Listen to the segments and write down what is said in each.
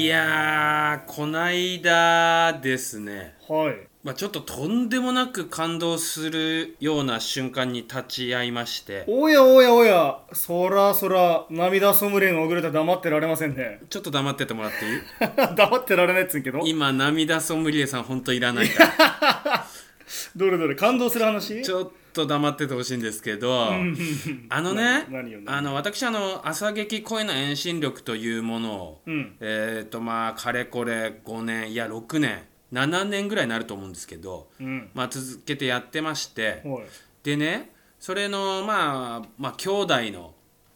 いやーこないだですね。はい。まあ、ちょっととんでもなく感動するような瞬間に立ち会いまして。おやおやおや。そらそら涙ソムリエのおぐれた黙ってられませんね。ちょっと黙っててもらっていい？黙ってられないっつうけど。今涙ソムリエさん本当いらないから どれどれ感動する話？ちょっと黙っててほしいんですけどあのねあの私あの朝劇恋の遠心力というものを、うん。えっ、とまあかれこれ5年いや6年7年ぐらいになると思うんですけど、うん。まあ、続けてやってましてはい。でねそれのまあまあ兄弟の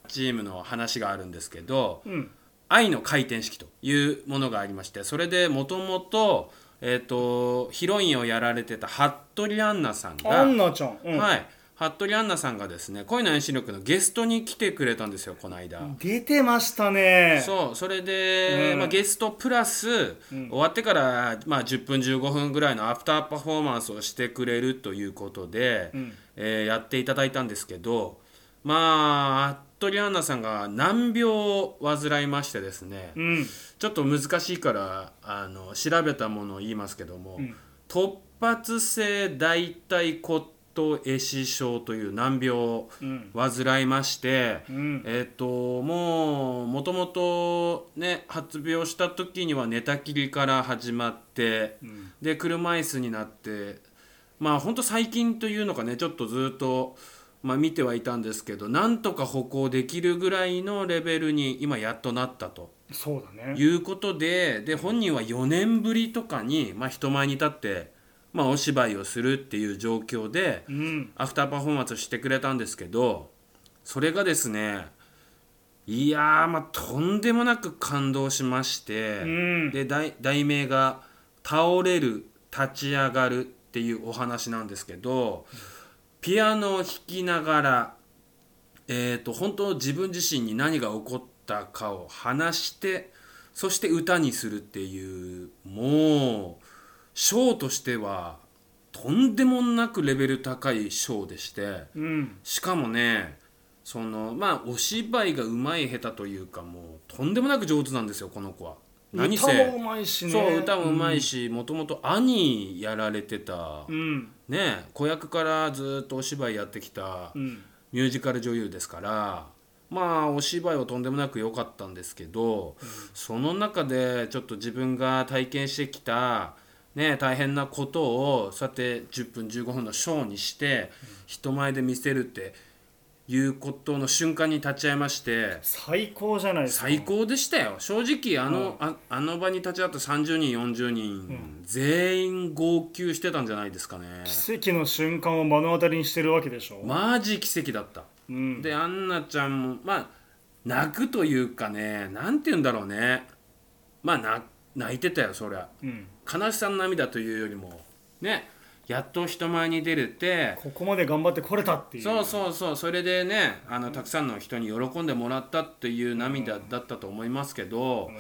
チームの話があるんですけどうん。愛の回転式というものがありましてそれでもともと,、えー、とヒロインをやられてた服部杏奈さんが、アンナちゃん、うん。はい、服部杏奈さんがですね恋の遠心力のゲストに来てくれたんですよこの間。出てましたね。そうそれで、うん。まあ、ゲストプラス、うん。終わってから、まあ、10分15分ぐらいのアフターパフォーマンスをしてくれるということで、うん。えーやっていただいたんですけどまあ服部杏奈さんが難病を患いましてですね、うん。ちょっと難しいからあの調べたものを言いますけども、うん。突発性大腿骨頭壊死症という難病をうん患いまして、うん。えっ、ともうもともとね発病した時には寝たきりから始まってうん。で車椅子になってまあ本当最近というのかねちょっとずっと、まあ、見てはいたんですけどなんとか歩行できるぐらいのレベルに今やっとなったとそうだね。いうことでで本人は4年ぶりとかに、まあ、人前に立って、まあ、お芝居をするっていう状況でうん。アフターパフォーマンスしてくれたんですけどそれがですねいやーまあとんでもなく感動しまして、うん。で題題名が「倒れる立ち上がる」っていうお話なんですけどピアノを弾きながらえー、と本当自分自身に何が起こったかを話してそして歌にするっていうもうショーとしてはとんでもなくレベル高いショーでしてうんしかもねそのまあお芝居がうまい下手というかもうとんでもなく上手なんですよこの子は。何歌せもうまいしね。そう歌もうまいしもともと兄やられてた、うん。ね子役からずっとお芝居やってきたうん。ミュージカル女優ですからまあお芝居はとんでもなく良かったんですけど、その中でちょっと自分が体験してきた、ね、大変なことをそうやって10分15分のショーにして人前で見せるっていうことの瞬間に立ち会いまして最高じゃないですか。最高でしたよ。正直あの,、ああの場に立ち会った30人40人、全員号泣してたんじゃないですかね。奇跡の瞬間を目の当たりにしてるわけでしょ、マジ奇跡だった。うん、でアンナちゃんもまあ泣くというかねなんて言うんだろうね。まあな泣いてたよそりゃ。うん、悲しさの涙というよりもねやっと人前に出れてここまで頑張ってこれたっていう。そうそうそうそれでねあのたくさんの人に喜んでもらったっていう涙だったと思いますけど、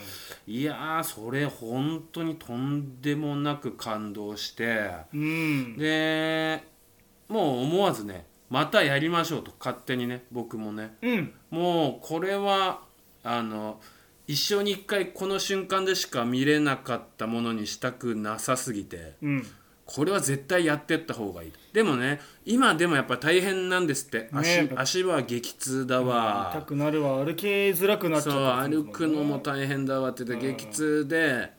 いやーそれ本当にとんでもなく感動してうん。でもう思わずねまたやりましょうと勝手にね僕もね。うん。もうこれはあの一生に一回この瞬間でしか見れなかったものにしたくなさすぎてうんこれは絶対やってった方がいい。でもね今でもやっぱ大変なんですって。足,、ね足は激痛だわ、痛くなるわ。歩きづらくなっちゃった歩くのも大変だわって言って激痛で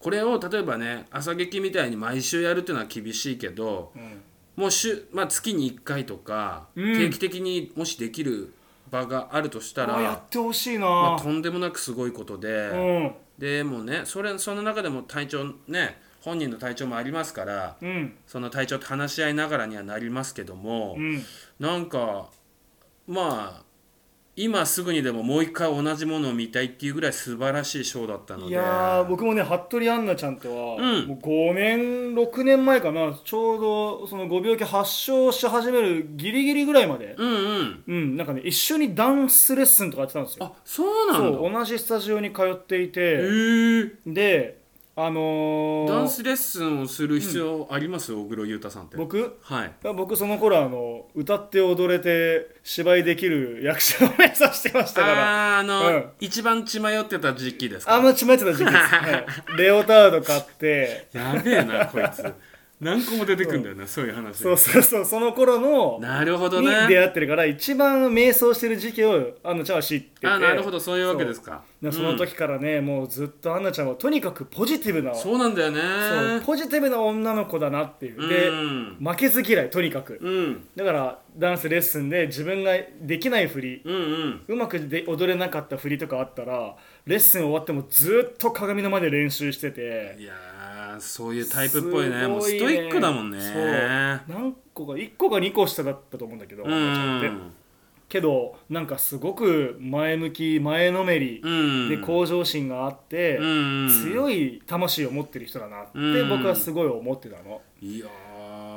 これを例えばね朝劇みたいに毎週やるっていうのは厳しいけどうん。もう週、まあ、月に1回とか、うん。定期的にもしできる場があるとしたら、あやってほしいな、まあ、とんでもなくすごいことで、うん。でもねそれその中でも体調ね本人の体調もありますからうん。その体調と話し合いながらにはなりますけども、うん。なんかまあ今すぐにでももう一回同じものを見たいっていうぐらい素晴らしいショーだったので。いやー僕もね服部杏奈ちゃんとは、うん。もう5年6年前かなちょうどそのご病気発症し始めるギリギリぐらいまでうんうん。うんなんかね一緒にダンスレッスンとかやってたんですよ。あそうなんだ。そう同じスタジオに通っていへてえであのーダンスレッスンをする必要あります？小黒裕太さんって。僕？はい。僕その頃あの歌って踊れて芝居できる役者を目指してましたから。あーあの、うん。一番血迷ってた時期ですか？あんまちまってた時期です、はい。レオタード買って。やべえなこいつ何個も出てくんだよな、そう。いう話。そうそうそうその頃のなるほどにね出会ってるから一番迷走してる時期をアンナちゃんは知ってて。あなるほどそういうわけですか。そう。その時からね、もうずっとアンナちゃんはとにかくポジティブなそうなんだよね。そうポジティブな女の子だなっていう。で、うん。負けず嫌いとにかく。うん。だからダンスレッスンで自分ができない振りうんうん。うまくで踊れなかった振りとかあったらレッスン終わってもずっと鏡の前で練習してて。いやーそういうタイプっぽいね。もうストイックだもんね。そう。何個か1個か2個下だったと思うんだけど、うん。けどなんかすごく前向き前のめりうん。で向上心があって、うん。強い魂を持ってる人だなってうん。僕はすごい思ってたの。いや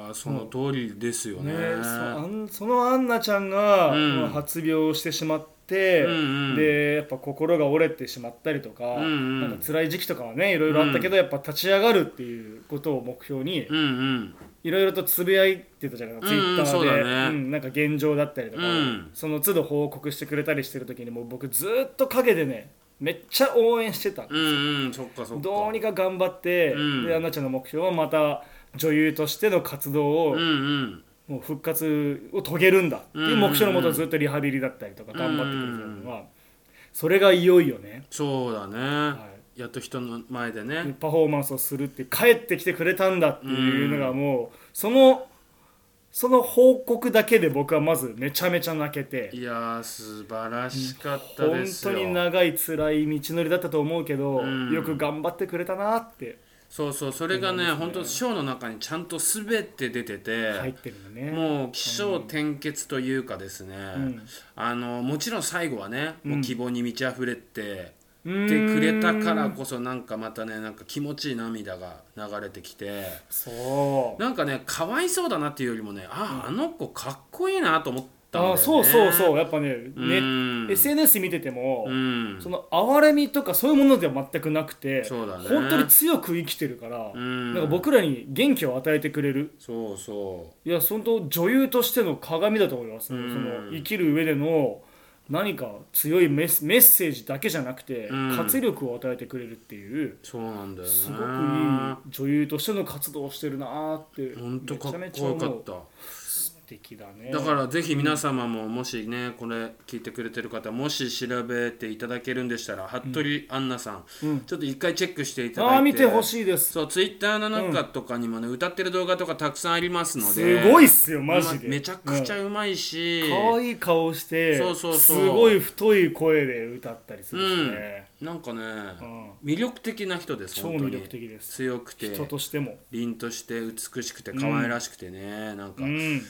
ーその通りですよね。ね、そあんそのアンナちゃんが、発病してしまって、うんうん。でやっぱ心が折れてしまったりとか,、うんうん。なんか辛い時期とかはねいろいろあったけど、やっぱ立ち上がるっていうことを目標にうんうん。いろいろとつぶやいてたじゃないか、ツイッターで、ね。うんなんか現状だったりとかを、うん。その都度報告してくれたりしてる時にもう僕ずっと陰でねめっちゃ応援してた、うんうんそっかそっか。どうにか頑張って、うん。でアンナちゃんの目標はまた女優としての活動を、うんうんもう復活を遂げるんだっていう目標のもとずっとリハビリだったりとか頑張ってくれてるのがそれがいよいよね、そうだね、はやっと人の前でい、ねパフォーマンスをするって帰ってきてくれたんだっていうのがもうそのその報告だけで僕はまずめちゃめちゃ泣けて。いやー素晴らしかった本ですよ。当に長い辛い道のりだったと思うけど、うん。よく頑張ってくれたなってそうそうそれがねそうなん本当ショーの中にちゃんと全て出てて、入ってるのね。もう起承転結というかですね、うん。あのもちろん最後はね、もう希望に満ち溢れて、てくれたからこそなんかまたねなんか気持ちいい涙が流れてきてそう。なんかねかわいそうだなっていうよりもねあ、あの子かっこいいなと思ったんだよねあそうそうそうやっぱねねうん SNS 見てても、うん。その哀れみとかそういうものでは全くなくてね。本当に強く生きてるから、うん。なんか僕らに元気を与えてくれる。そうそいや本当女優としての鏡だと思います、うん。その生きる上での何か強いメッメッセージだけじゃなくて、うん。活力を与えてくれるっていううそうなんだよね。すごくいい女優としての活動をしてるなーってめちゃめちゃ思う。った素敵だね。だからぜひ皆様ももしねこれ聞いてくれてる方もし調べていただけるんでしたら服部アンナさん、うん。ちょっと一回チェックしていただいて。ああ見てほしいです。そうツイッターの中とかにもね、歌ってる動画とかたくさんありますので。すごいっすよマジで。まめちゃくちゃうまいし、可愛い顔してそうそうそう。すごい太い声で歌ったりするしね、なんかね、うん。魅力的な人です超魅力的です。強くて。人としても。凛として美しくて可愛らしくてね、なんか、うん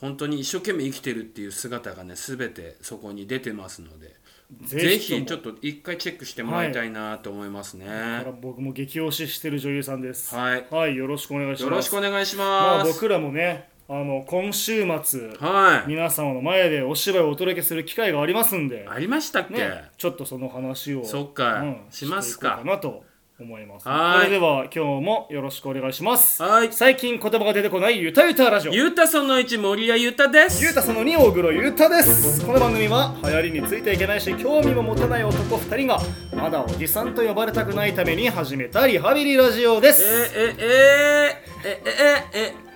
本当に一生懸命生きてるっていう姿がね全てそこに出てますのでぜぜひひちょっと一回チェックしてもらいたいなと思いますね。だから僕も激推ししてる女優さんです。はい。はいよろしくお願いします。よろしくお願いしまます、あ僕らもねあの今週末はい。皆様の前でお芝居をお届けする機会がありますんで。ありましたっけ、ね、ちょっとその話を。そっか。うん。しますか。かなと思います。はい。それでは今日もよろしくお願いします。はい。最近言葉が出てこないゆたゆたラジオ。ゆうたその1森谷ゆうたです。ゆうたその2大黒ゆうたです。この番組は流行りについていけないし興味も持たない男2人がまだおじさんと呼ばれたくないために始めたリハビリラジオです。ええええええええ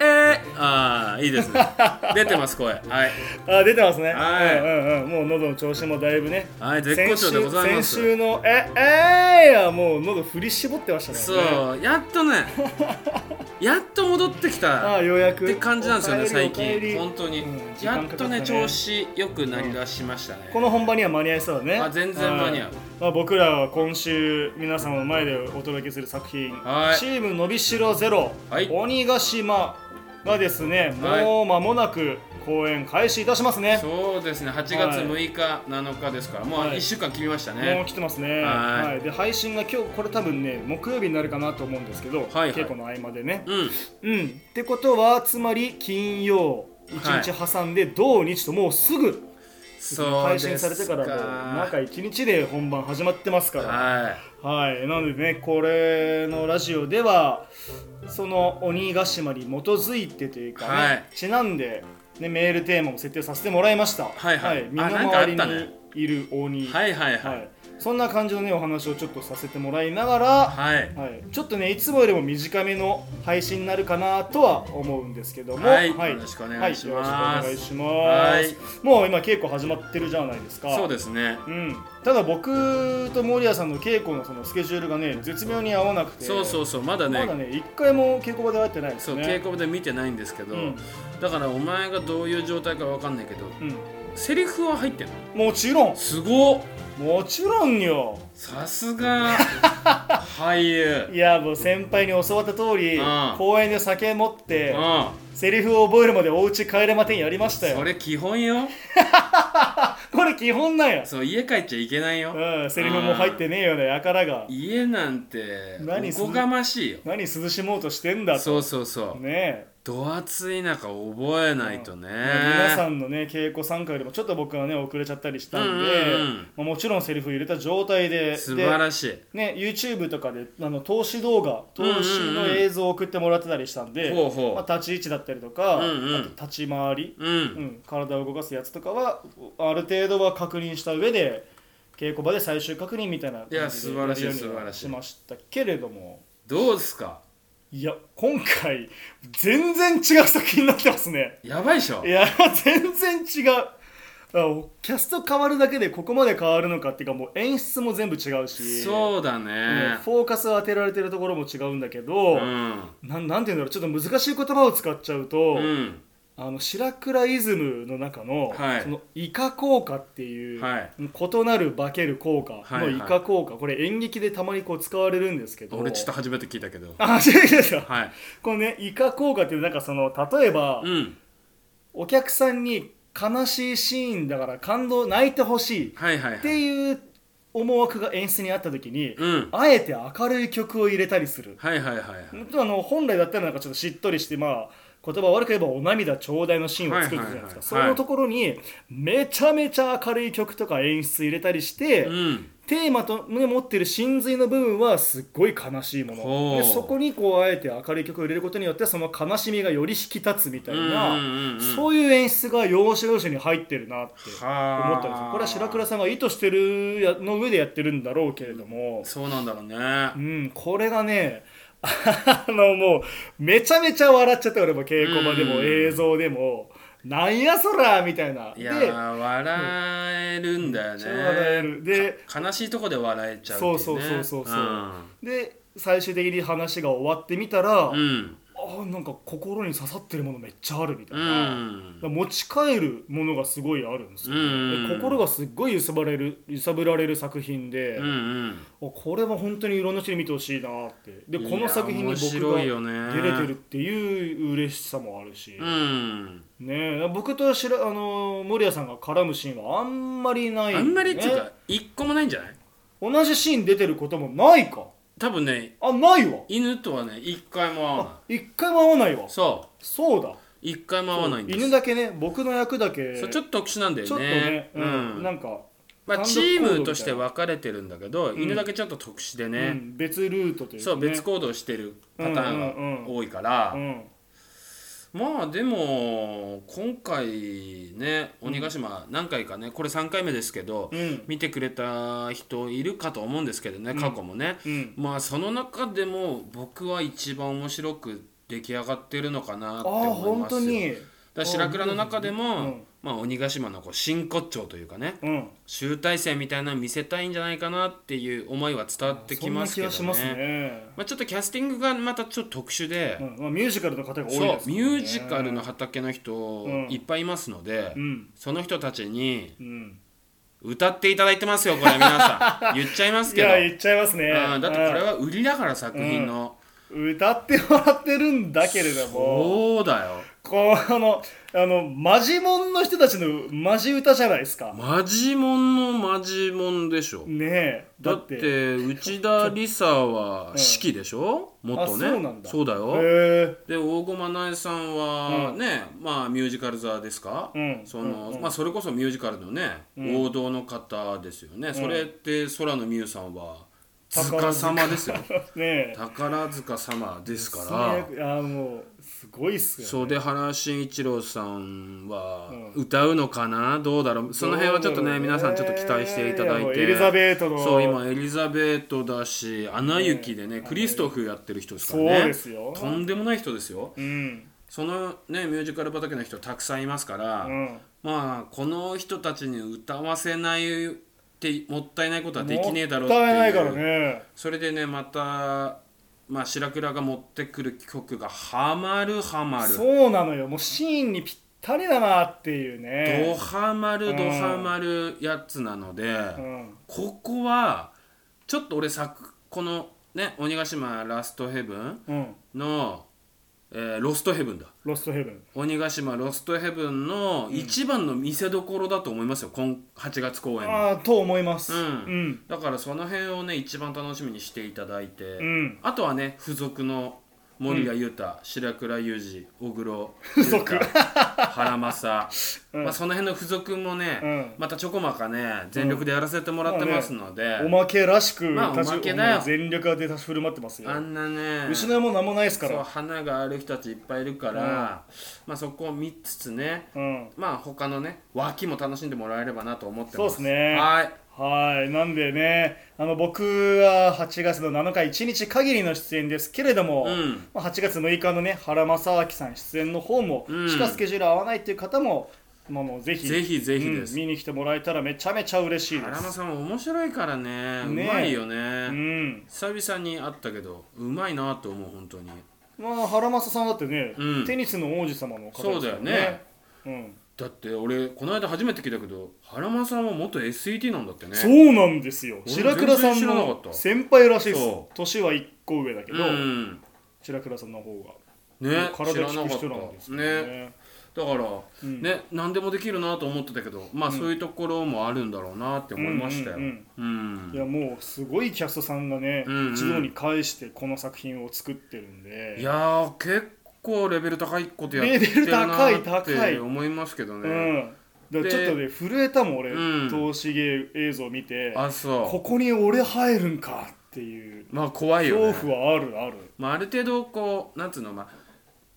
ああいいですね。出てます声。はい。あ出てますね。はい。うんうんうん。もう喉の調子もだいぶね。はい絶好調でございます。先週のええー、いやもう喉振り絞ってましたね。そうやっとね やっと戻ってきたああようやく。って感じなんですよね最近。本当に、うん時やっとね調子良くなりだしましたね、この本番には間に合いそうだね。あ全然間に合う。はいまあ、僕らは今週皆様の前でお届けする作品「はい。チームのびしろゼロ、はい。鬼ヶ島」がですねはい。もう間もなく公演開始いたしますね、そうですね。8月6日、7日ですからもうはい。1週間切りましたもうね来てますね。はい。はい、で配信が今日これ多分ね木曜日になるかなと思うんですけど、はいはい。稽古の合間でね。うん。うん。ってことはつまり金曜1日挟んで土日ともうすぐ配信されてからもう中1日で本番始まってますから。はいはい、なのでねこれのラジオではその鬼ヶ島に基づいてというかね、はい。ちなんで、ね、メールテーマも設定させてもらいました。はいはい。身のあなんかあ回りったね。にいる鬼。はいはいはい。はい。そんな感じのねお話をちょっとさせてもらいながら、はい。はい、ちょっとねいつもよりも短めの配信になるかなとは思うんですけども、はい。よろしくお願いします。はい、よろしくお願いします、はい。もう今稽古始まってるじゃないですか。そうですね。うん、ただ僕と守屋さんの稽古のそのスケジュールがね絶妙に合わなくて。そうそうそうまだね。まだね一回も稽古場で会ってないですね。そう稽古場で見てないんですけど、うん。だからお前がどういう状態かわかんないけどうセリフは入ってんの。ん、もちろん。すごっ。もちろんよ。さすが。俳優。いやもう先輩に教わった通りうん。公園で酒持ってうセリフを覚えるまでお家帰れまてんやりましたよ。んそれ基本よ。こ れ基本なんや。そう家帰っちゃいけないよ。うんセリフも入ってねえよねやからが。家なんて何おこがましいよ。何涼しもうとしてんだと。そうそうそう。ねえど暑い中覚えないとね、まあ皆さんのね稽古参加よりもちょっと僕はね遅れちゃったりしたんで、うんうん。うんまあ、もちろんセリフ入れた状態で素晴らししい。いね YouTube とかであの投資動画投資の映像を送ってもらってたりしたんで、ほうほう。まあ、立ち位置だったりとか、うんうん。あと立ち回り、うん、うん、体を動かすやつとかはある程度は確認した上で稽古場で最終確認みたいな感じでいやるようにしましたけれども。どうですか？いや今回全然違う作品になってますね。やばいでしょ。いや全然違う。あキャスト変わるだけでここまで変わるのかっていうかもう演出も全部違うしそうだうんね。フォーカスを当てられてるところも違うんだけど、うん。なんなんていうんだろうちょっと難しい言葉を使っちゃうと、うんあの白倉イズムの中の,、はい。そのイカ効果っていう、はい。異なる化ける効果のイカ効果、これ演劇でたまにこう使われるんですけど。俺ちょっと初めて聞いたけど。あ初めてですかはい。このねイカ効果っていうなんかその例えば、うん。お客さんに悲しいシーンだから感動泣いてほしいはいはいはい。っていう思惑が演出にあった時に、うん。あえて明るい曲を入れたりする、はいはいはいはい。あの本来だったらなんかちょっとしっとりしてまあ言葉悪く言えばお涙ちょうだいのシーンを作るじゃないですか、そのところにめちゃめちゃ明るい曲とか演出入れたりして、うん。テーマと、ね、持ってる真髄の部分はすっごい悲しいもほのう。でそこにこうあえて明るい曲を入れることによってその悲しみがより引き立つみたいな、そういう演出が要所要所に入ってるなってはあ思ったんですよ。これは白倉さんが意図してるやの上でやってるんだろうけれども、そうなんだろうねうん、これがねあのもうめちゃめちゃ笑っちゃった俺も稽古場でもうん。映像でもなんやそらみたいな。いや笑えるんだよね。笑える。で悲しいとこで笑えちゃうね。そうそうそうそうそう。で最終的に話が終わってみたら、うんうんあなんか心に刺さってるものめっちゃあるみたういな、持ち帰るものがすごいあるんですよ、うん。で心がすっごい揺さぶられる揺さぶられる作品で、うんうん。あこれは本当にいろんな人に見てほしいなって。でこの作品に面僕が出れてるっていう嬉しさもあるし、うん。ねえ僕としらあの守屋さんが絡むシーンはあんまりない、ね、あんまりっていうか一個もないんじゃない？同じシーン出てることもないか多分ねあないわ。犬とはね一回も会わなあ一回も会わないわ。いそう。そうだ。一回も会わないんです。犬だけね僕の役だけそうちょっと特殊なんだよね。ちょっとね、ううん。んなんか、まあ、チームとして分かれてるんだけど、ん犬だけちょっと特殊でうね、ん、別ルートというか、ね、そう別行動してるパターンが多いから、うんまあでも今回ね鬼ヶ島何回かねこれ3回目ですけど、うん。見てくれた人いるかと思うんですけどね過去もね、うん。まあその中でも僕は一番面白く出来上がってるのかなって思い本ますよ。だ白倉の中でも、うんまあ、鬼ヶ島のこう真骨頂というかねうん。集大成みたいなの見せたいんじゃないかなっていう思いは伝わってきますけどますね、まあ、ちょっとキャスティングがまたちょっと特殊で、うん。まあ、ミュージカルの方が多いですね。ミュージカルの畑の人うん。いっぱいいますので、うん。その人たちにうん。歌っていただいてますよこれ皆さん。言っちゃいますいけど。や言っちゃいますね。うん。だってこれは売りだから作品の、うん。歌ってもらってるんだけれども。そうだよこうあのあのマジモンの人たちのマジ歌じゃないですか。マジモンのマジモンでしょ。ねえだって。内田理沙は式でしょ、もっとね。あそうだ。だよ。へで大駒苗さんはね、まあミュージカル座ですか、うん。その、うんうん。まあそれこそミュージカルのね、王道の方ですよね、それって空のミュウさんは塚。様ですよ。え ねえ。宝塚様ですかそられあもうすごいっすよ、ね、そうで原慎一郎さんはう歌うのかな？どうだろう？その辺はちょっとね皆さんちょっと期待していただいて。エリザベートのそう今エリザベートだし「アナ雪」でねクリストフやってる人ですからそうねですよ。とんでもない人ですよ。うん。そのねミュージカル畑の人たくさんいますから、うん。まあこの人たちに歌わせないってもったいないことはできねえだろうもっていう。ったいないからね。それでねまたまあ白倉が持ってくる曲がハマるハマる。そうなのよ。もうシーンにぴったりだなっていうドねハマうん。るドハマるやつなので、うん。ここはちょっと俺作このね鬼ヶ島ラストヘブンうん。の、えーロストヘブンだロストヘブン鬼ヶ島ロストヘブンの一番の見せどころだと思いますよ今8月公演の。ああと思います。うん。うん。だからその辺をね一番楽しみにしていただいて、うん。あとはね付属の森谷裕太、白倉裕二小黒付属優太原正、うん。まあ、その辺の付属もね、うん。またちょこまかね全力でやらせてもらってますので、おまけらしくまあ立ちおまけだよ。もう全力で振る舞ってますよ。あんなね失うもんなんもないですかそうら花がある人たちいっぱいいるから、まあ、そこを見つつねうん。まあ他のね脇も楽しんでもらえればなと思ってます。そうですね。はいはいなんでねあの僕は8月の7日1日限りの出演ですけれども、うん。まあ、8月6日のね原正明さん出演の方も、うん。しかスケジュール合わないっていう方も、まあ、もうぜひぜひぜひです。うん見に来てもらえたらめちゃめちゃ嬉しいです。原間さんも面白いからね。ね。うまいよね、うん。久々に会ったけどうまいなと思う本当に。まあ原正さんだってね、うん。テニスの王子様の方ですそうだよね。うん、だって俺この間初めて聞いたけど原間さんは元 SET なんだってね。そうなんですよ。俺白倉さんのた。先輩らしいです。そ年は1個上だけど、うん。白倉さんの方が。ね体知らなかっ利く人なんですね。ね。だから、うん。ね何でもできるなと思ってたけどまあ、そういうところもあるんだろうなって思いましたよ。うんうんいやもうすごいキャストさんがね、うんうん。一堂に会してこの作品を作ってるんで。いやー結構レベル高いことやってるな高いって思いますけどね、うん。ちょっとね震えたもん俺うん。投資芸映像見て。あそう。ここに俺入るんかっていう。まあ怖いよね。恐怖はあるある。まあ、ある程度こうなんつうのまあ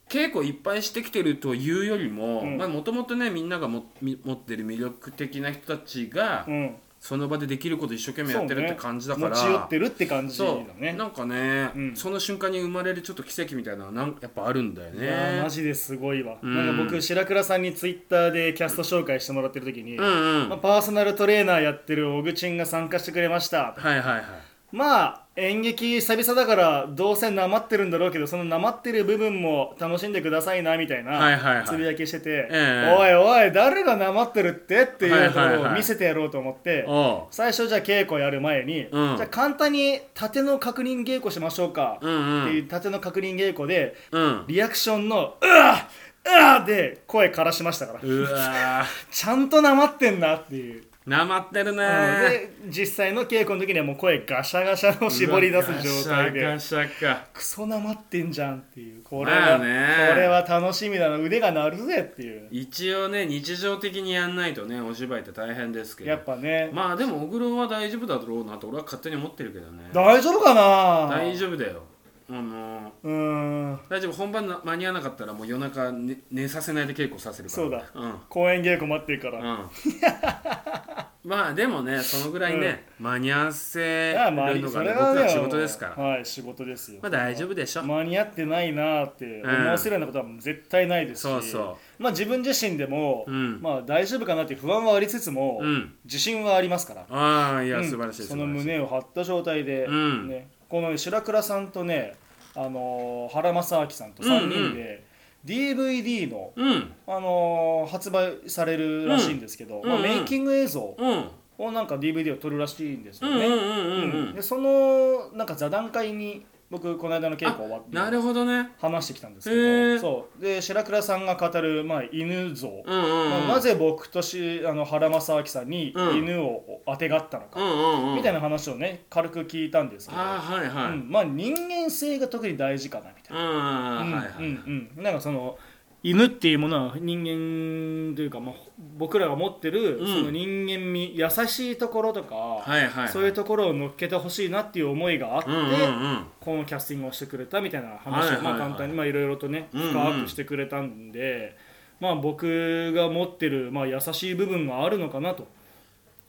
稽古いっぱいしてきてるというよりもうん。もともとねみんながもみ持ってる魅力的な人たちが、うんその場でできること一生懸命やってるって感じだから。持ち寄ってるって感じだそねう。なんかね、うん。その瞬間に生まれるちょっと奇跡みたいなのなんやっぱあるんだよいやーマねジですごいわ、うん。なんか僕白倉さんにツイッターでキャスト紹介してもらってる時に、うんうん。まあ、パーソナルトレーナーやってる小口んが参加してくれました。はいはいはい。まあ演劇久々だからどうせなまってるんだろうけどそのなまってる部分も楽しんでくださいなみたいはいはいはない。つぶやきしてて、ええ。おいおい誰がなまってるってっていうとこはいはいはいろを見せてやろうと思って、おう。最初じゃあ稽古やる前に、うん。じゃあ簡単に縦の確認稽古しましょうか、うんっていうう縦の確認稽古でんうん。リアクションの「うわうわ!」で声からしましたから。うわ ちゃんとなまってんなっていう。ーなまってるね。うんで実際の稽古の時にはもう声ガシャガシャの絞り出す状態で。ガシャガシャか。クソなまってんじゃんっていう。これまは、あね。これは楽しみだな。腕が鳴るぜっていう。一応ね日常的にやんないとねお芝居って大変ですけど。やっぱね、まあでも小黒は大丈夫だろうなと俺は勝手に思ってるけどね。大丈夫かな？大丈夫だよあのうーん。大丈夫本番な間に合わなかったらもう夜中寝寝させないで稽古させるから。そうだ。うん。公演稽古待ってるから、うん。まあでもねそのぐらいね、間に合わせるのがね僕ら仕事ですから。はい仕事ですよ。まあ大丈夫でしょ、間に合ってないなって思わせるようなことは絶対ないですし、そうそまあ自分自身でも、うん。まあ大丈夫かなっていう不安はありつつも、うん。自信はありますから。ああいや、うん。素晴らしいその素晴らしい。胸を張った状態で、うん。ね、この白倉さんとね、あのー原正明さんと3人で DVD の、うん。あのー発売されるらしいんですけど、まあ、うんうん。メイキング映像うん。をなんか DVD を撮るらしいんですよね。でそのなんか座談会に僕この間の稽古終わってなるほどね。話してきたんですけどそう。で白倉さんが語る、まあ、犬像、うんうんうん。まあなぜ僕としあの原正明さんにうん。犬をあてがったのか、うんみたいな話をね軽く聞いたんですけど、はいはい、うん。まあ、人間性が特に大事かなみたいな。なんかその犬っていうものは人間というか、まあ、僕らが持ってる、うん。その人間味優しいところとか、はいはいはい。そういうところを乗っけてほしいなっていう思いがあって、うんうんうん。このキャスティングをしてくれたみたいな話を、はいはいはいまあ、簡単にまあいろいろとねうんうん。深くしてくれたんで、まあ、僕が持ってる、まあ、優しい部分があるのかなと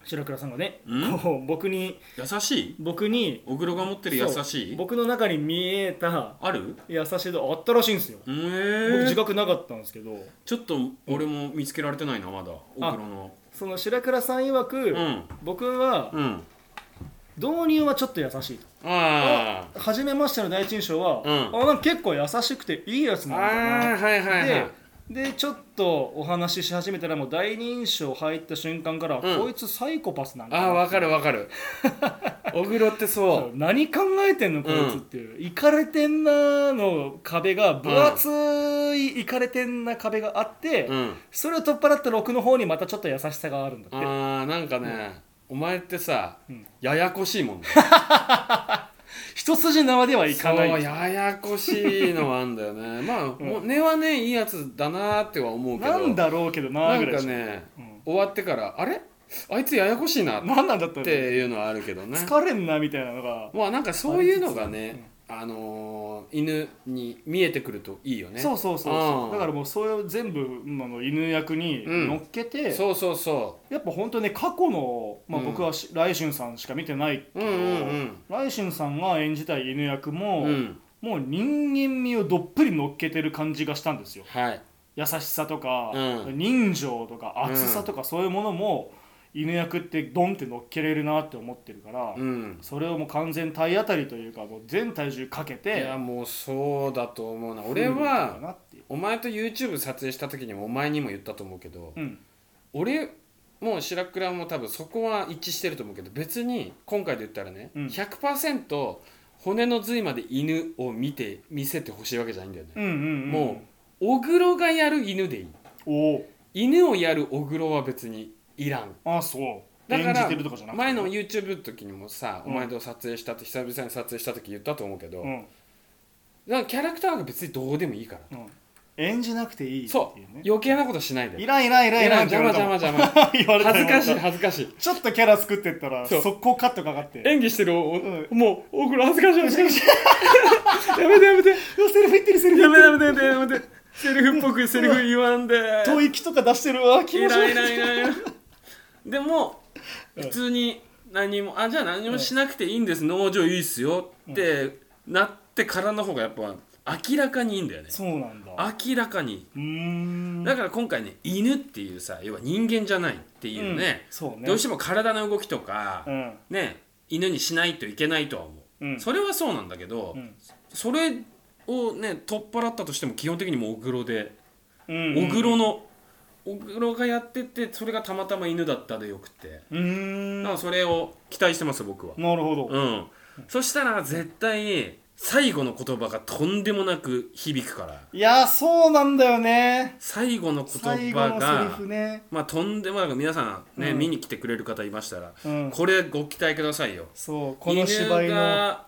白倉さんがね、うん？こう僕に優しい？僕に小黒が持ってる優しい？僕の中に見えたある？優しいとあったらしいんですよ。え僕ー自、覚なかったんですけど。ちょっと俺も見つけられてないなまだ。小黒の。その白倉さん曰く、うん。僕はうん。導入はちょっと優しいと。ああ初めましての第一印象は、うん。あなんか結構優しくていいやつなんだあなあはいはいはい。ででちょっとお話しし始めたらもう第二印象入った瞬間から、うん。こいつサイコパスなんだああわかるわかる。小黒 ってそ何考えてんのこいつっていう、いかれてんなの壁が分厚いいかれてんな壁があって、ううん。それを取っ払ったら奥の方にまたちょっと優しさがあるんだって。ああなんかね、お前ってさ、うん。ややこしいもんね 一筋縄ではいかない。そうややこしいのはあんだよね。まあ、もう根はねいいやつだなっては思うけど。なんだろうけどななんぐらい。しかかね、うん。終わってからあれ？あいつややこしいな。っ何なんだったてらいうのはあるけどね。疲れんなみたいなのが、まあなんかそういうのがね、あのー犬に見えてくるといいよね。そうそうそうそう。うん。だからもうそれを全部あの犬役にうん。乗っけて、そうそうそやっぱ本当ね過去の、まあ、うん。僕はし来春さんしか見てないけど、ううんうん。来春さんが演じたい犬役も、うん。うんもう人間味をどっぷり乗っけてる感じがしたんですよ。はい。優しさとか、うん。人情とか熱さとかそういうものも犬役ってドンって乗っけれるなって思ってるから、うん。それをもう完全体当たりというかもう全体重かけいてやもうそうだと思うな。俺はお前と YouTube 撮影した時にもお前にも言ったと思うけど、うん。俺もう白倉も多分そこは一致してると思うけど別に今回で言ったらね、うん。100%骨の髄まで犬を見て見せてほしいわけじゃないんだよね、うんうんうんもう小黒がやる犬でいい。犬をやる小黒は別にいらん。あそう。だから前の YouTube の時にもさ、うん。お前と撮影したって久々に撮影した時言ったと思うけど、うん。だからキャラクターが別にどうでもいいから。うん。演じなくていいってそいう余計なことしないで。いらんいらんいらんいらん邪魔邪魔邪魔 言われた恥ずかしい恥ずかしい。たちょっとキャラ作ってったら速攻カットかかって。演技してるお、うもう大黒恥ずかしい恥ずかしい。セ やめてやめて。リフ言ってるセリフやめてやめてやめてやめて。セリフっぽくセリフ言わんで。吐息とか出してる。わ気い持ち悪い。いらんいらんいらんでもうん。普通に何もあじゃあ何もしなくていいんです農場いいっすよってなってからの方がやっぱ明らかにいいんだよね。そうなんだ。明らかに。だから今回ね犬っていうさ要は人間じゃないっていうね、うん。そうね。どうしても体の動きとか、うん。ね犬にしないといけないとは思う、うん。それはそうなんだけど、うん。それをね取っ払ったとしても基本的にもう小黒で、うん。小黒の小黒がやっててそれがたまたま犬だったでよくて、うーんだからそれを期待してます僕は。なるほど。うん。そしたら絶対に最後の言葉がとんでもなく響くから。いやそうなんだよね。最後の言葉がフね。まあとんでもなく皆さんね、うん。見に来てくれる方いましたら、うん。これご期待くださいよ。そうこの芝居犬のが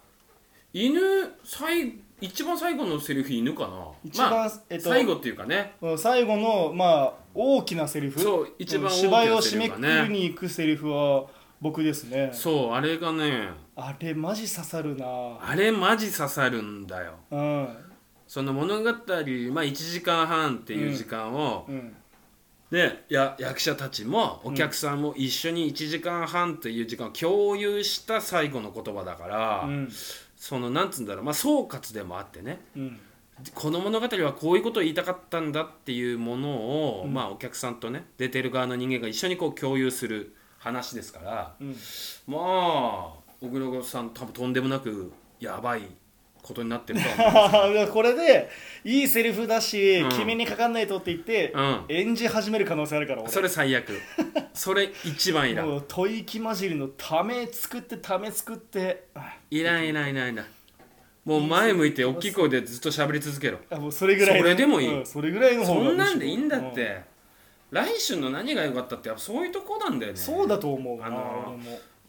犬最一番最後のセリフ犬かな。一番まあ、えっと最後っていうかね。うん最後のまあ大きなセリフ？そう一番芝居を締めくくりに行くセリフは僕ですね。そうあれがね。あれマジ刺さるな。あれマジ刺さるんだよ。うん。その物語、まあ、1時間半っていう時間を、うん。でや役者たちもお客さんも一緒に1時間半っていう時間を共有した最後の言葉だから、うん。そのなんつうんだろう、まあ、総括でもあってね。うんこの物語はこういうことを言いたかったんだっていうものを、うん。まあ、お客さんとね出てる側の人間が一緒にこう共有する話ですからうん。まあ小黒さん多分とんでもなくやばいことになってると思う これでいいセリフだし、うん。君にかかんないとって言って、うん。演じ始める可能性あるから俺。それ最悪。それ一番いらん。もう吐息混じりのため作ってため作って。いらんいらんいらんいらんもう前向いて大きい声でずっと喋り続けろ。あもうそれぐらいの。それでもいい。うんそれぐらいのそ方がんなんでいいんだっうんて来春の何が良かったってやっぱそういうとこなんだよね。そうだと思うなあの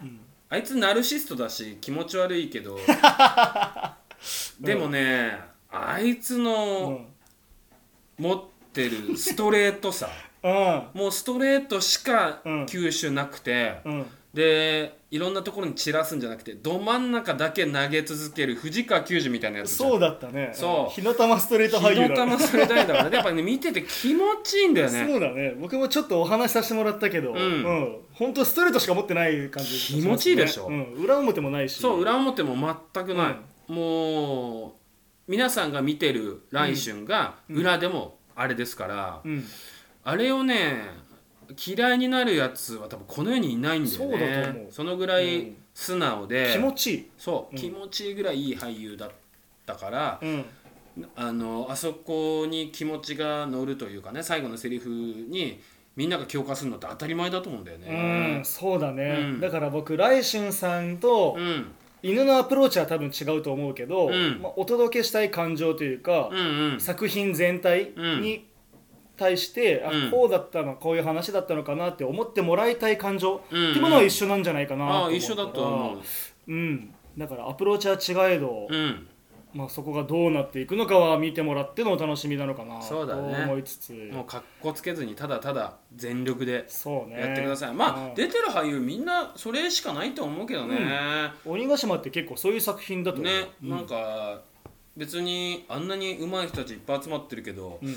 うん。あいつナルシストだし気持ち悪いけど。でもねあいつうのん。持ってるストレートさ。うん。もうストレートしかうん。球種なくて、うん。でいろんなところに散らすんじゃなくてど真ん中だけ投げ続ける藤川球児みたいなやつそうだったね。そう。火の玉ストレート俳優火の玉それだよだからね。やっぱね見てて気持ちいいんだよね。そうだね。僕もちょっとお話しさせてもらったけど、うん。うん、本当ストレートしか持ってない感じ気持ちいいでしょ。うん、裏表もないし。そう裏表も全くない、もう皆さんが見てる来春が裏でもあれですから、うん、あれをね嫌いになるやつは多分この世にいないんだよね。そうだと思う。そのぐらい素直で、気持ちいい、そう、うん。気持ちいいぐらいいい俳優だったから、うん、あのあそこに気持ちが乗るというかね最後のセリフにみんなが共感するのって当たり前だと思うんだようん。ね。そうだね、うん。だから僕来春さんとうん。犬のアプローチは多分違うと思うけど、うん。まあ、お届けしたい感情というかう、んうん。作品全体に対して、うん。あこうだったのこういう話だったのかなって思ってもらいたい感情、うんうん。っていうものは一緒なんじゃないかなと一緒だと思う。うん、だからアプローチは違えど、うん。まあ、そこがどうなっていくのかは見てもらってのお楽しみなのかなとそうだね。思いつつ。もう格好つけずにただただ全力でやってください、まあうん。出てる俳優みんなそれしかないと思うけどね、鬼ヶ島って結構そういう作品だとね、うん。なんか別にあんなに上手い人たちいっぱい集まってるけど、うん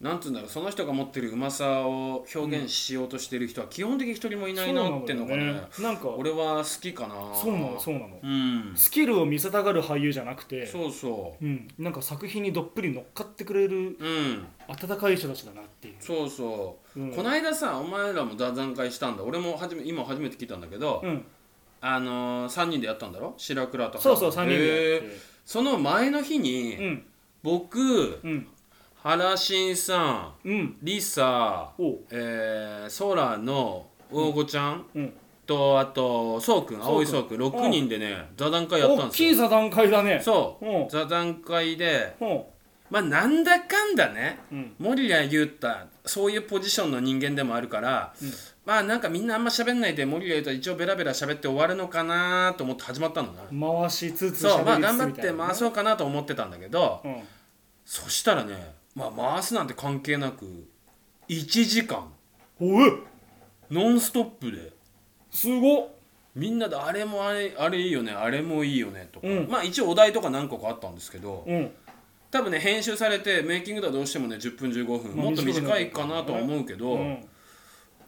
なんつうんだろうその人が持ってるうまさを表現しようとしてる人は基本的に一人もいないなっていうのがね。なんか俺は好きかな。そうなのそうなの。うん。スキルを見せたがる俳優じゃなくてそうそう。ん、なんか作品にどっぷり乗っかってくれるううん。温かい人たちだなっていう。そうそう、うん。この間さお前らも座談会したんだ。俺も初め今初めて聞いたんだけど、うん。あのー、3人でやったんだろ？白倉とそうそう3人でその前の日に、うん。僕うん原新さんうん。リサ、えー、ソラの大子ちゃん、うん。とあとそうくん青井そうくん6人でね座談会やったん大ですよ。きい座談会だね。そう。うん。座談会でうん。まあなんだかんだねうん。守谷裕太そういうポジションの人間でもあるから、うん。まあなんかみんなあんま喋んないで守谷裕太一応ベラベラ喋って終わるのかなと思って始まったのな回しつつそうまあ頑張って回そうかなと思ってたんだけど、うん。そしたらね、まあ、回すなんて関係なく1時間。おうノンストップで。すごっ。みんなであれもあれあれいいよね。あれもいいよね。とか、うん。まあ一応お題とか何個かあったんですけどうん。多分ね編集されてメイキングではどうしてもね10分15分。まあもっと短いかなとは思うけど、うん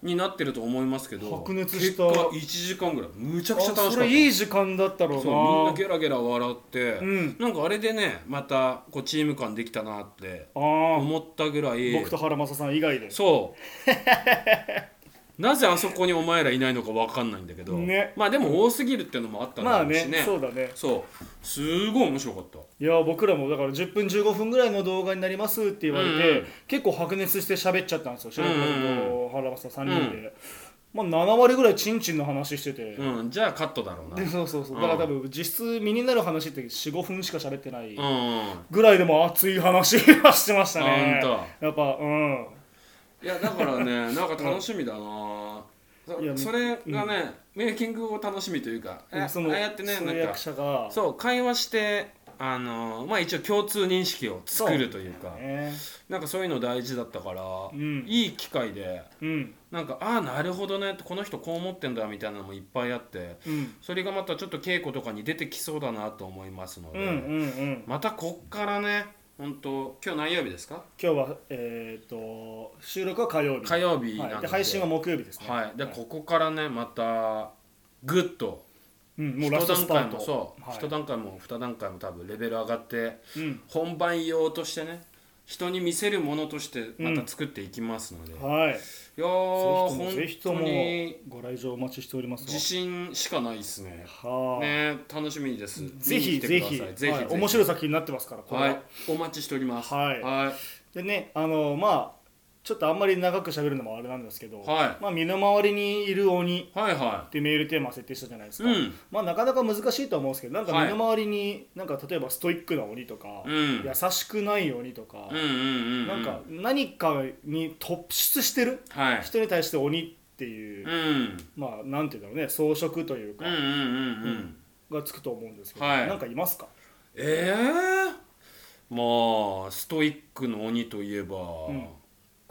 になってると思いますけど白熱した。結果1時間ぐらいむちゃくちゃ楽しかった。あそれいい時間だったろうな。そうみんなゲラゲラ笑って、うん。なんかあれでねまたこうチーム感できたなって思ったぐらい。僕と原正さん以外で。そう なぜあそこにお前らいないのか分かんないんだけど、ね。まあでも多すぎるっていうのもあったんまあだろうしね,、ねそうだね。そう。すごい面白かった。いや僕らもだから10分15分ぐらいの動画になりますって言われて、うんうん。結構白熱して喋っちゃったんですよ白倉さんうんと原正さん3人で、まあ、7割ぐらいチンチンの話してて、うん。じゃあカットだろうな。でそうそうそう。うん。だから多分実質身になる話って45分しか喋ってないうんぐらいでも熱い話はしてましたね。あほやっぱうんいやだからね なんか楽しみだな、そいやそれがね、メイキングを楽しみというかあそのああやってね通なんか訳者が。そう会話してあのまあ一応共通認識を作るというかね。なんかそういうの大事だったから、ん。いい機会でうん。なんかああなるほどねこの人こう思ってんだみたいなのもいっぱいあってうん。それがまたちょっと稽古とかに出てきそうだなと思いますので、うんうんうん。またこっからね本当今日何曜日ですか？今日はえっ、と収録は火曜日。火曜日なのはい、で,、で配信は木曜日ですね。はい、でここからねまたグッとうん、もう一ラストス段階タートもそう、はい。一段階も二段階も多分レベル上がってうん。本番用としてね人に見せるものとしてまた作っていきますので、いはい。やーぜひともご来場お待ちしております。自信しかないですね。はあ、ね楽しみです。ぜひぜひ。ぜひ、面白い作品になってますからはい。お待ちしております。はい。はい。でねあのまあちょっとあんまり長く喋るのもあれなんですけど、はまあ、身の回りにいる鬼いはい。はっていうメールテーマを設定したじゃないですか、うん。まあ、なかなか難しいとは思うんですけどなんかはい。身の回りになんか例えばストイックな鬼とか、うん。優しくない鬼とか、なんか何かに突出してる？はい。人に対して鬼っていう、うん。まあなんていうんだろうね装飾というか、がつくと思うんですけど、はい。なんかいますか？ええまあストイックの鬼といえば、ん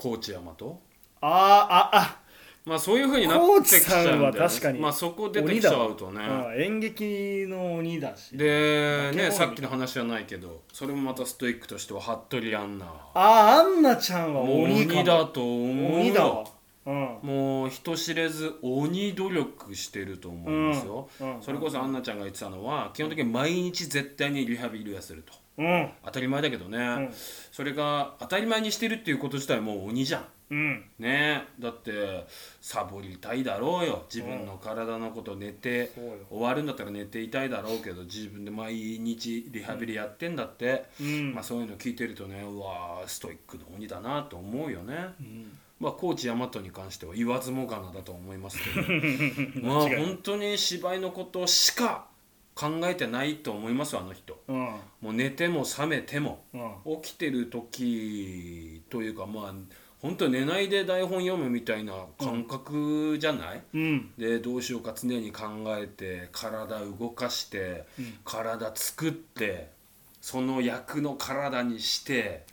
高知山と？あーああ。まあそういうふうになってきちゃうんだよ、ね、高知さんは確かにまあそこ出てきちゃうとね。あ演劇の鬼だし。でねさっきの話じゃないけどそれもまたストイックとしては服部アンナ。ああアンナちゃんは鬼だと思う鬼だわ。うん。もう人知れず鬼努力してると思うんですよ、うん。うん。それこそアンナちゃんが言ってたのは基本的に毎日絶対にリハビリはするとうん。当たり前だけどね、ん。それが当たり前にしてるっていうこと自体もう鬼じゃん。うん。ね。だってサボりたいだろうよ。自分の体のこと寝て、終わるんだったら寝ていたいだろうけど自分で毎日リハビリやってんだって、うん。まあ、そういうの聞いてるとねうわーストイックの鬼だなと思うよね、うん。まあ高知大和に関しては言わずもがなだと思いますけど。まあ本当に芝居のことしか考えてないと思いますあの人。うん。もう寝ても覚めても。うん。起きてる時というかまあ本当寝ないで台本読むみたいな感覚じゃない、うん。でどうしようか常に考えて体動かして、体作ってその役の体にして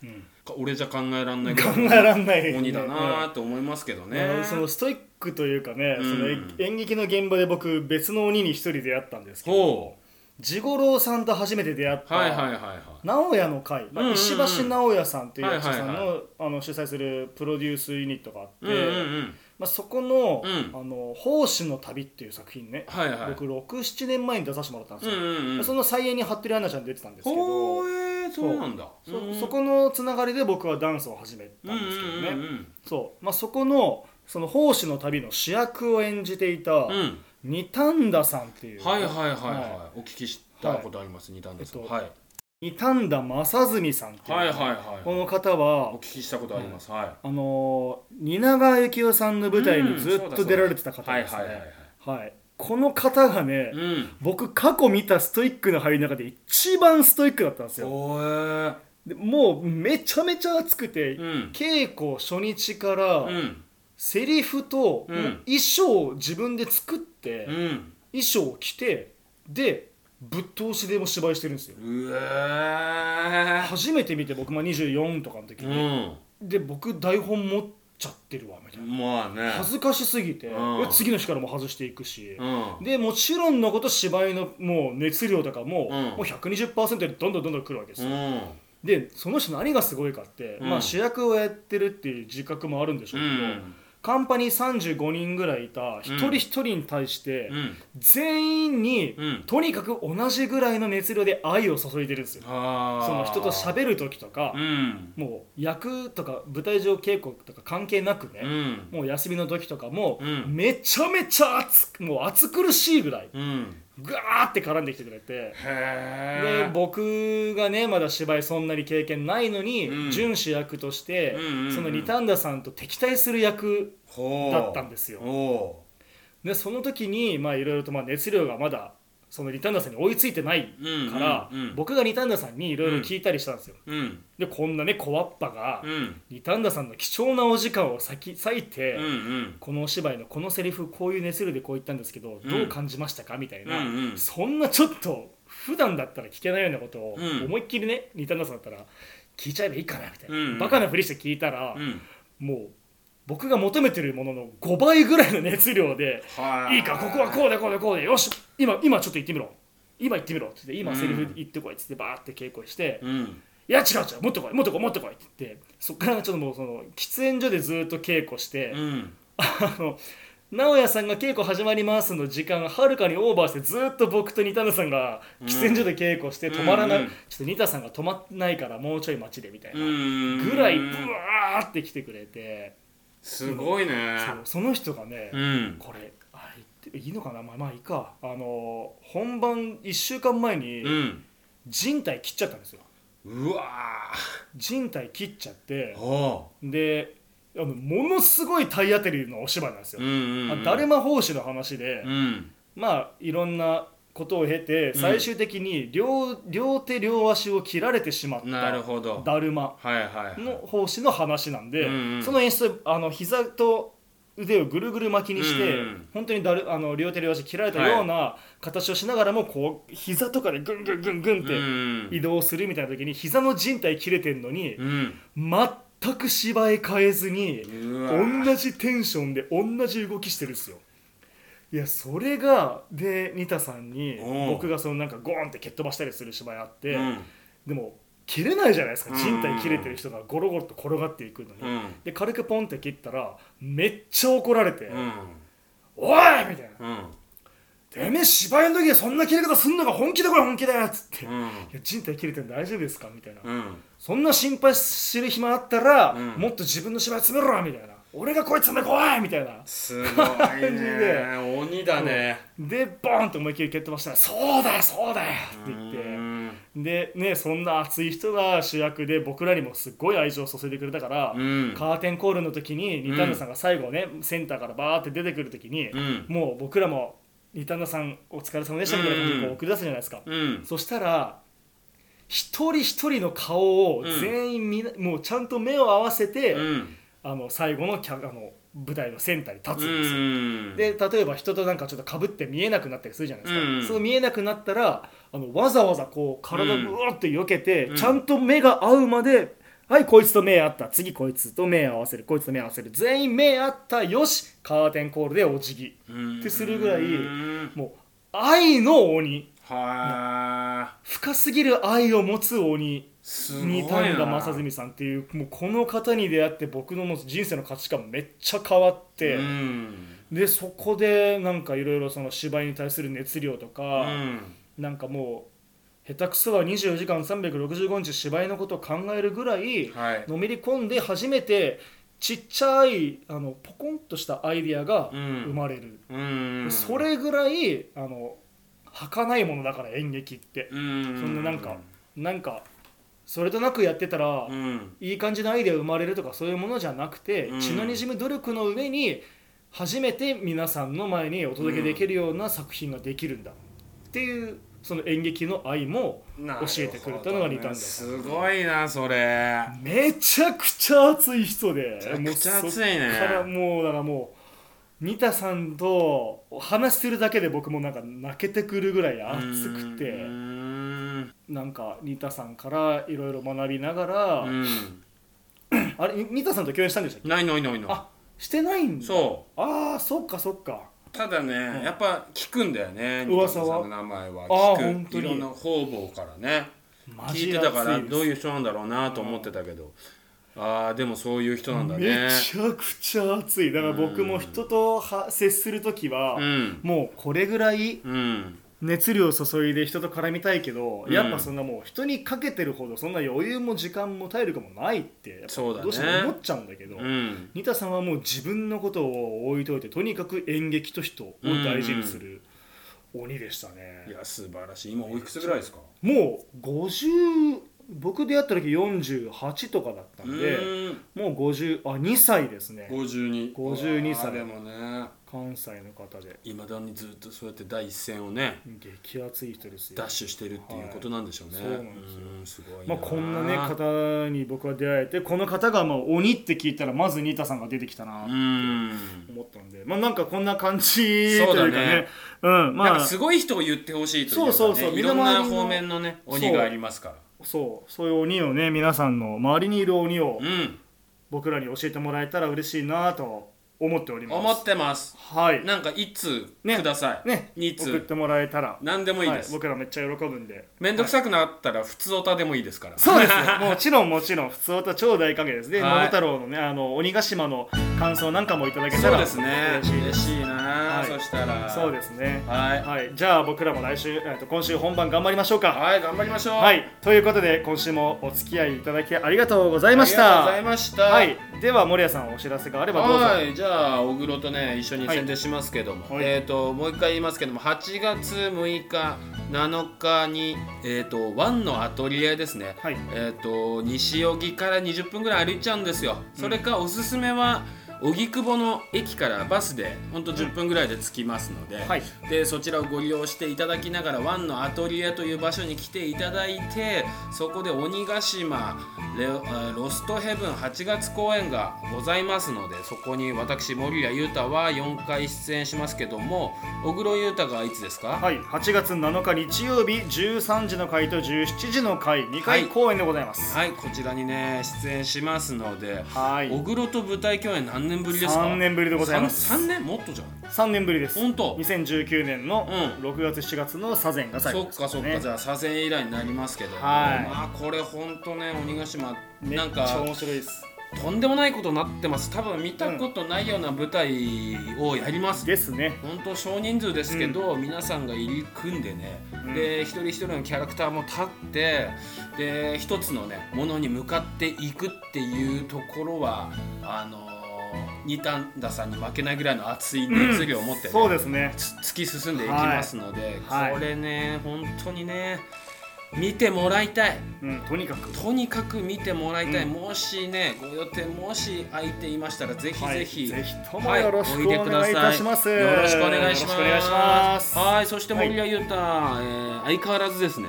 俺じゃ考えらんない考えらんない鬼だなと思いますけどね、そのストイックというかね、うん。その演劇の現場で僕別の鬼に一人出会ったんですけどほ地五郎さんと初めて出会った直哉の会、まあ石橋直哉さんっていう役者さんの,、あの主催するプロデュースユニットがあって、まあ、そこの「うん。あの奉仕の旅」っていう作品ね、僕67年前に出させてもらったんですうんよ、その再演に服部アンナちゃん出てたんですけどそうなんだ。う。んそそこのつながりで僕はダンスを始めたんですけどね、そう。まあ、そこのその奉仕の旅の主役を演じていたうん。うんニタンダさんっていう、はいはいはいはい、はお聞きしたことあります、二段です、えっとはい、ニタンダ正純さんっていう、はいはいはい。この方はお聞きしたことあります、はい。あのー蜷川幸雄さんの舞台にずっと出られてた方はいですね。はいはいはいはい。この方がね、うん。僕過去見たストイックの入りの中で一番ストイックだったんですよ。おー。でもうめちゃめちゃ熱くて、うん。稽古初日から、うんセリフと、衣装を自分で作って、うん。衣装を着てでぶっ通しでも芝居してるんですよ。初めて見て僕も24とかの時ーに、うで僕台本持っちゃってるわみたいな、んまあね。恥ずかしすぎて、うん。で次の日からも外していくし、うん。でもちろんのこと芝居のもう熱量とかも,、うん。もう120%でどんどんどんどん来るわけですよ、うん。でその人何がすごいかって、うん。まあ、主役をやってるっていう自覚もあるんでしょうけど、うんカンパニー35人ぐらいいた一人一人に対して、うん。全員に、うん。とにかく同じぐらいの熱量で愛を注いでるんですよ。その人と喋る時とかう、ん。もう役とか舞台上稽古とか関係なくね、うん。もう休みの時とかも、うん。めちゃめちゃ熱くもう熱苦しいぐらいうんぐわーって絡んできてくれて。で僕がねまだ芝居そんなに経験ないのに、うん。準主役として、そのニタンダさんと敵対する役だったんですよ。おでその時にまあいろいろとまあ熱量がまだそのニタンダさんに追いついてないから、うんうんうん僕がニタンダさんにいろいろ聞いたりしたんですよ、ううん。でこんなね小わっぱが、うん。ニタンダさんの貴重なお時間を割き割いて、うんうん。このお芝居のこのセリフこういう熱量でこう言ったんですけど、うん。どう感じましたか？みたいな、うんうん。そんなちょっと普段だったら聞けないようなことをうん。思いっきりねニタンダさんだったら聞いちゃえばいいかなみたいな、うん。うんバカなふりして聞いたら、うん。もう僕が求めてるものの5倍ぐらいの熱量ではいいかここはこうでこうでこうでよし今今ちょっと言ってみろ。今言ってみろって言って今セリフ言ってこいっつってバーって稽古して、いうん。や違う違うもっと来いもっと来いもっと来いって言ってそっからちょっともうその喫煙所でずっと稽古して、うん。あの直哉さんが稽古始まりますの時間はるかにオーバーしてずっと僕とニタさんが喫煙所で稽古して止まらない、うんうん。ちょっとニタさんが止まってないからもうちょい待ちでみたいな、うんぐらいブワーって来てくれて、すごいね。その人がね、うん。これいいのかな？まあまあいいか。あの本番1週間前にうん。人体切っちゃったんですよ。うわ人体切っちゃってーおであのものすごい体当たりのお芝居なんですよ、うんうんうん。あだるま法師の話で、うん。まあいろんなことを経てうん。最終的に両,、両手両足を切られてしまったなるほど。だるまはいはいはい。の奉仕の話なんで、うんうん。その演出あの膝と腕をぐるぐる巻きにして、うん。うん本当にだるあの両手両足切られたような形をしながらもこう膝とかでぐんぐんぐんぐんっうてん。移動するみたいな時に膝の靭帯切れてんのにうん。全く芝居変えずに同じテンションで同じ動きしてるんですよ。いやそれがでニタさんに僕がそのなんかゴーンって蹴っ飛ばしたりする芝居あって、うん。でも切れないじゃないですか。うん。人体切れてる人がゴロゴロと転がっていくのに、うん。で軽くポンって切ったらめっちゃ怒られて「うん。おい!」みたいな。うん「てめえ芝居の時でそんな切れ方すんのが本気だこれ本気だよ」っつって「いうん。や人体切れてるの大丈夫ですか?」みたいな、うん。そんな心配する暇あったら、うん。もっと自分の芝居詰めろみたいな。俺がこいつめ怖いみたいな。すごいね。鬼だね。でボーンと思いっきり蹴っ飛ばしたら「そうだよそうだよ」って言ってうん。でねそんな熱い人が主役で僕らにもすっごい愛情を注いでくれたから、うん。カーテンコールの時にニタンナさんが最後ね、センターからバーって出てくる時に、うん。もう僕らもニタンナさんお疲れ様でしたみたいな感じでこう送り出すじゃないですか、うん。そしたら一人一人の顔を全員みな、もうちゃんと目を合わせて、うん。あの最後のキャあの舞台のセンターに立つんですよ、うん。で例えば人となんかちょっとかぶって見えなくなったりするじゃないですか、うん。そう見えなくなったらあのわざわざこう体うん。をうわって避けて、うん。ちゃんと目が合うまではいこいつと目合った。次こいつと目合わせる。こいつと目合わせる。全員目合ったよしカーテンコールでお辞儀。うん。ってするぐらいうん。もう愛の鬼。は深すぎる愛を持つ鬼いすごいにな谷田正純さんっていうもうこの方に出会って僕のもう人生の価値観めっちゃ変わって、うん。でそこでなんかいろいろその芝居に対する熱量とうか、ん。なんかもう下手くそは24時間365日芝居のことを考えるぐらいはい。のめり込んで初めてちっちゃいあのポコンとしたアイディアがうん。生まれる、うん。それぐらいあの儚いものだから演劇って。うん。そんななんかなんかそれとなくやってたら、うん。いい感じのアイデア生まれるとかそういうものじゃなくて、うん。血のにじむ努力の上に初めて皆さんの前にお届けできるような作品ができるんだっていうその演劇の愛も教えてくれたのがリターンだすごいなそれ。めちゃくちゃ熱い人で。めちゃくちゃ熱いね。からもうだからもうニタさんと話してるだけで僕もなんか泣けてくるぐらい熱くうてんなんかニタさんからいろいろ学びながら、うん。あれニタさんと共演したんでしたっけ？ないないないない。あしてないんだ。そう。ああそっかそっか。ただね、ん。やっぱ聞くんだよね噂は？の名前は。聞く。いろんな方々からね。マ聞いジてたからどういう人なんだろうなと思ってたけど。ああでもそういう人なんだめねちゃくちゃ熱い。だから僕も人とは接する時は、うん。もうこれぐらいうん熱量を注いで人と絡みたいけど、うん。やっぱそんなもう人にかけてるほどそんな余裕も時間も体力もないってやっぱそうだね。どうしても思っちゃうんだけどうん。ニタさんはもう自分のことを置いといてとにかく演劇と人を大事にする鬼でしたね、いや素晴らしい。今おいくつぐらいですか？もう50僕出会った時48とかだったうん。でもう50あ2歳ですね。52 52歳。でもね。関西の方で。いまだにずっとそうやって第一線をね激熱い人ですよ。ダッシュしてるっていうことなんでしょうね、はい。そうなんですようんすごいまあ、こんなね方に僕は出会えてこの方がまあ鬼って聞いたらまずニタさんが出てきたなとうん。思ったんで、まあなんかこんな感じというかそうだね。ねうんまあ。すごい人を言ってほしいというか、ね、そうそうそう。いろんな方面のね鬼がありますからそうそういう鬼をね皆さんの周りにいる鬼をうん。僕らに教えてもらえたら嬉しいなと思っております。思ってます。はい。なんか一通ね。ください、ね。二通送ってもらえたら。何でもいいです、はい、僕らめっちゃ喜ぶんで。めんどくさくなったら普通オタでもいいですから。そうですね。もちろんもちろん。普通歌超大歓迎ですで、はい。桃太郎のねあの鬼ヶ島の感想なんかもいただけたらそうですね。嬉しいです。嬉しいな、はい。そしたら。そうですね。はい。はい。じゃあ僕らも来週、えーと今週本番頑張りましょうか。はい頑張りましょう。はい。ということで今週もお付き合いいただきありがとうございましありがとうごたざいました。はい。では森谷さんお知らせがあればどうぞ。はい。じゃあ小黒とね一緒に宣伝しますけども、はい。えっ、ともう一回言いますけども8月6日7日にえっ、とワンのアトリエですね、はい。えっ、と西荻から20分ぐらい歩いちゃうんですよ。それかおすすめは荻窪の駅からバスでほんと10分ぐらいで着きますので,、はい。でそちらをご利用していただきながらワンのアトリエという場所に来ていただいてそこで鬼ヶ島ロストヘブン8月公演がございますのでそこに私森谷裕太は4回出演しますけども小黒裕太がいつですか、はい、8月7日日曜日13時の回と17時の回2回公演でございます。はい、こちらにね出演しますので、はい。小黒と舞台共演何年ぶりですか？3年ぶりでございます。3年？もっとじゃん。3年ぶりです。本当。2019年のう6月7月の左前が最そ後ですっかそっか、ねじゃあ左遷以来になりますけど、はい。まあこれほんとね鬼ヶ島めっなんちゃか面白いです。とんでもないことになってます。多分見たことないような舞台をやります、ですね。本当少人数ですけど、皆さんが入り組んでね、うん。で一人一人のキャラクターも立ってで一つのねものに向かっていくっていうところはあのーニタンダさんに負けないぐらいの熱い熱量を持って、ねそうですね。つ突き進んでいきますので、はい。これね本当にね見てもらいたい。うんとにかく。とにかく見てもらいたい、うん。もしねご予定もし空いていましたらぜひはいぜひ、ぜひともよろしくお願いいたします。よろしくお願いします。よろしくお願いします。はい、そして森谷裕太、えー相変わらずですね、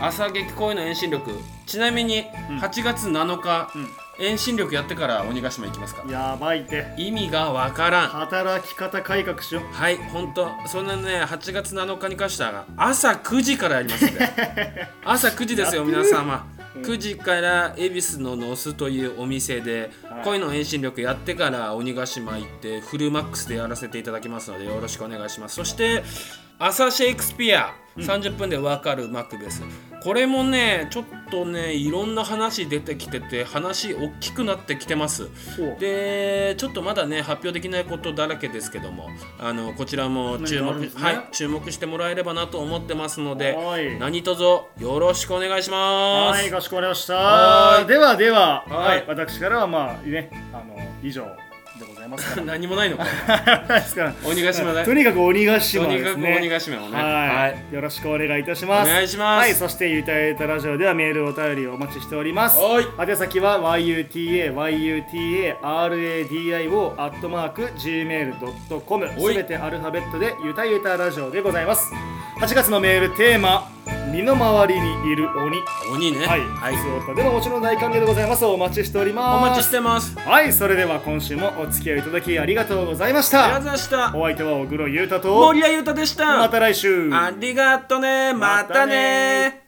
朝劇公演の遠心力、ちなみにうん。8月7日、うん遠心力やってから鬼ヶ島行きますか。やばいって意味がわからん。働き方改革しようはい、本当そんなね、8月7日に関しては朝9時からやりますんで。朝9時ですよ、皆様。うん9時から恵比寿のノスというお店で、はい恋の遠心力やってから鬼ヶ島行ってフルマックスでやらせていただきますのでよろしくお願いします。そして朝シェイクスピア30分でわかるマクベス、これもねちょっとねいろんな話出てきてて話大きくなってきてます。おでちょっとまだね発表できないことだらけですけどもあのこちらも注目、ねはい、注目してもらえればなと思ってますのではい。何卒よろしくお願いします。はい、かしこまりました。はい。ではでは、ははいい、私からはまあね、あの以上でございますから。何もないのかですから鬼ヶ島でとにかく鬼ヶ島ですとにかく鬼ね。ヶ島をねはい、よろしくお願いいたします。お願いしますはい、そしてゆたゆたラジオではメールお便りをお待ちしております。はい宛先は yuta yuta radio アットマーク gmail.com すべてアルファベットでゆたゆたラジオでございます。8月のメールテーマ身の回りにいる鬼。鬼ね。はい、はい。普通歌でももちろん大歓迎でございます。お待ちしております。お待ちしてます。はい、それでは今週もお付き合いいただきありがとうございましありがとうた。ございました。お相手は小黒優太と、森谷裕太でした。また来週。ありがとね。またね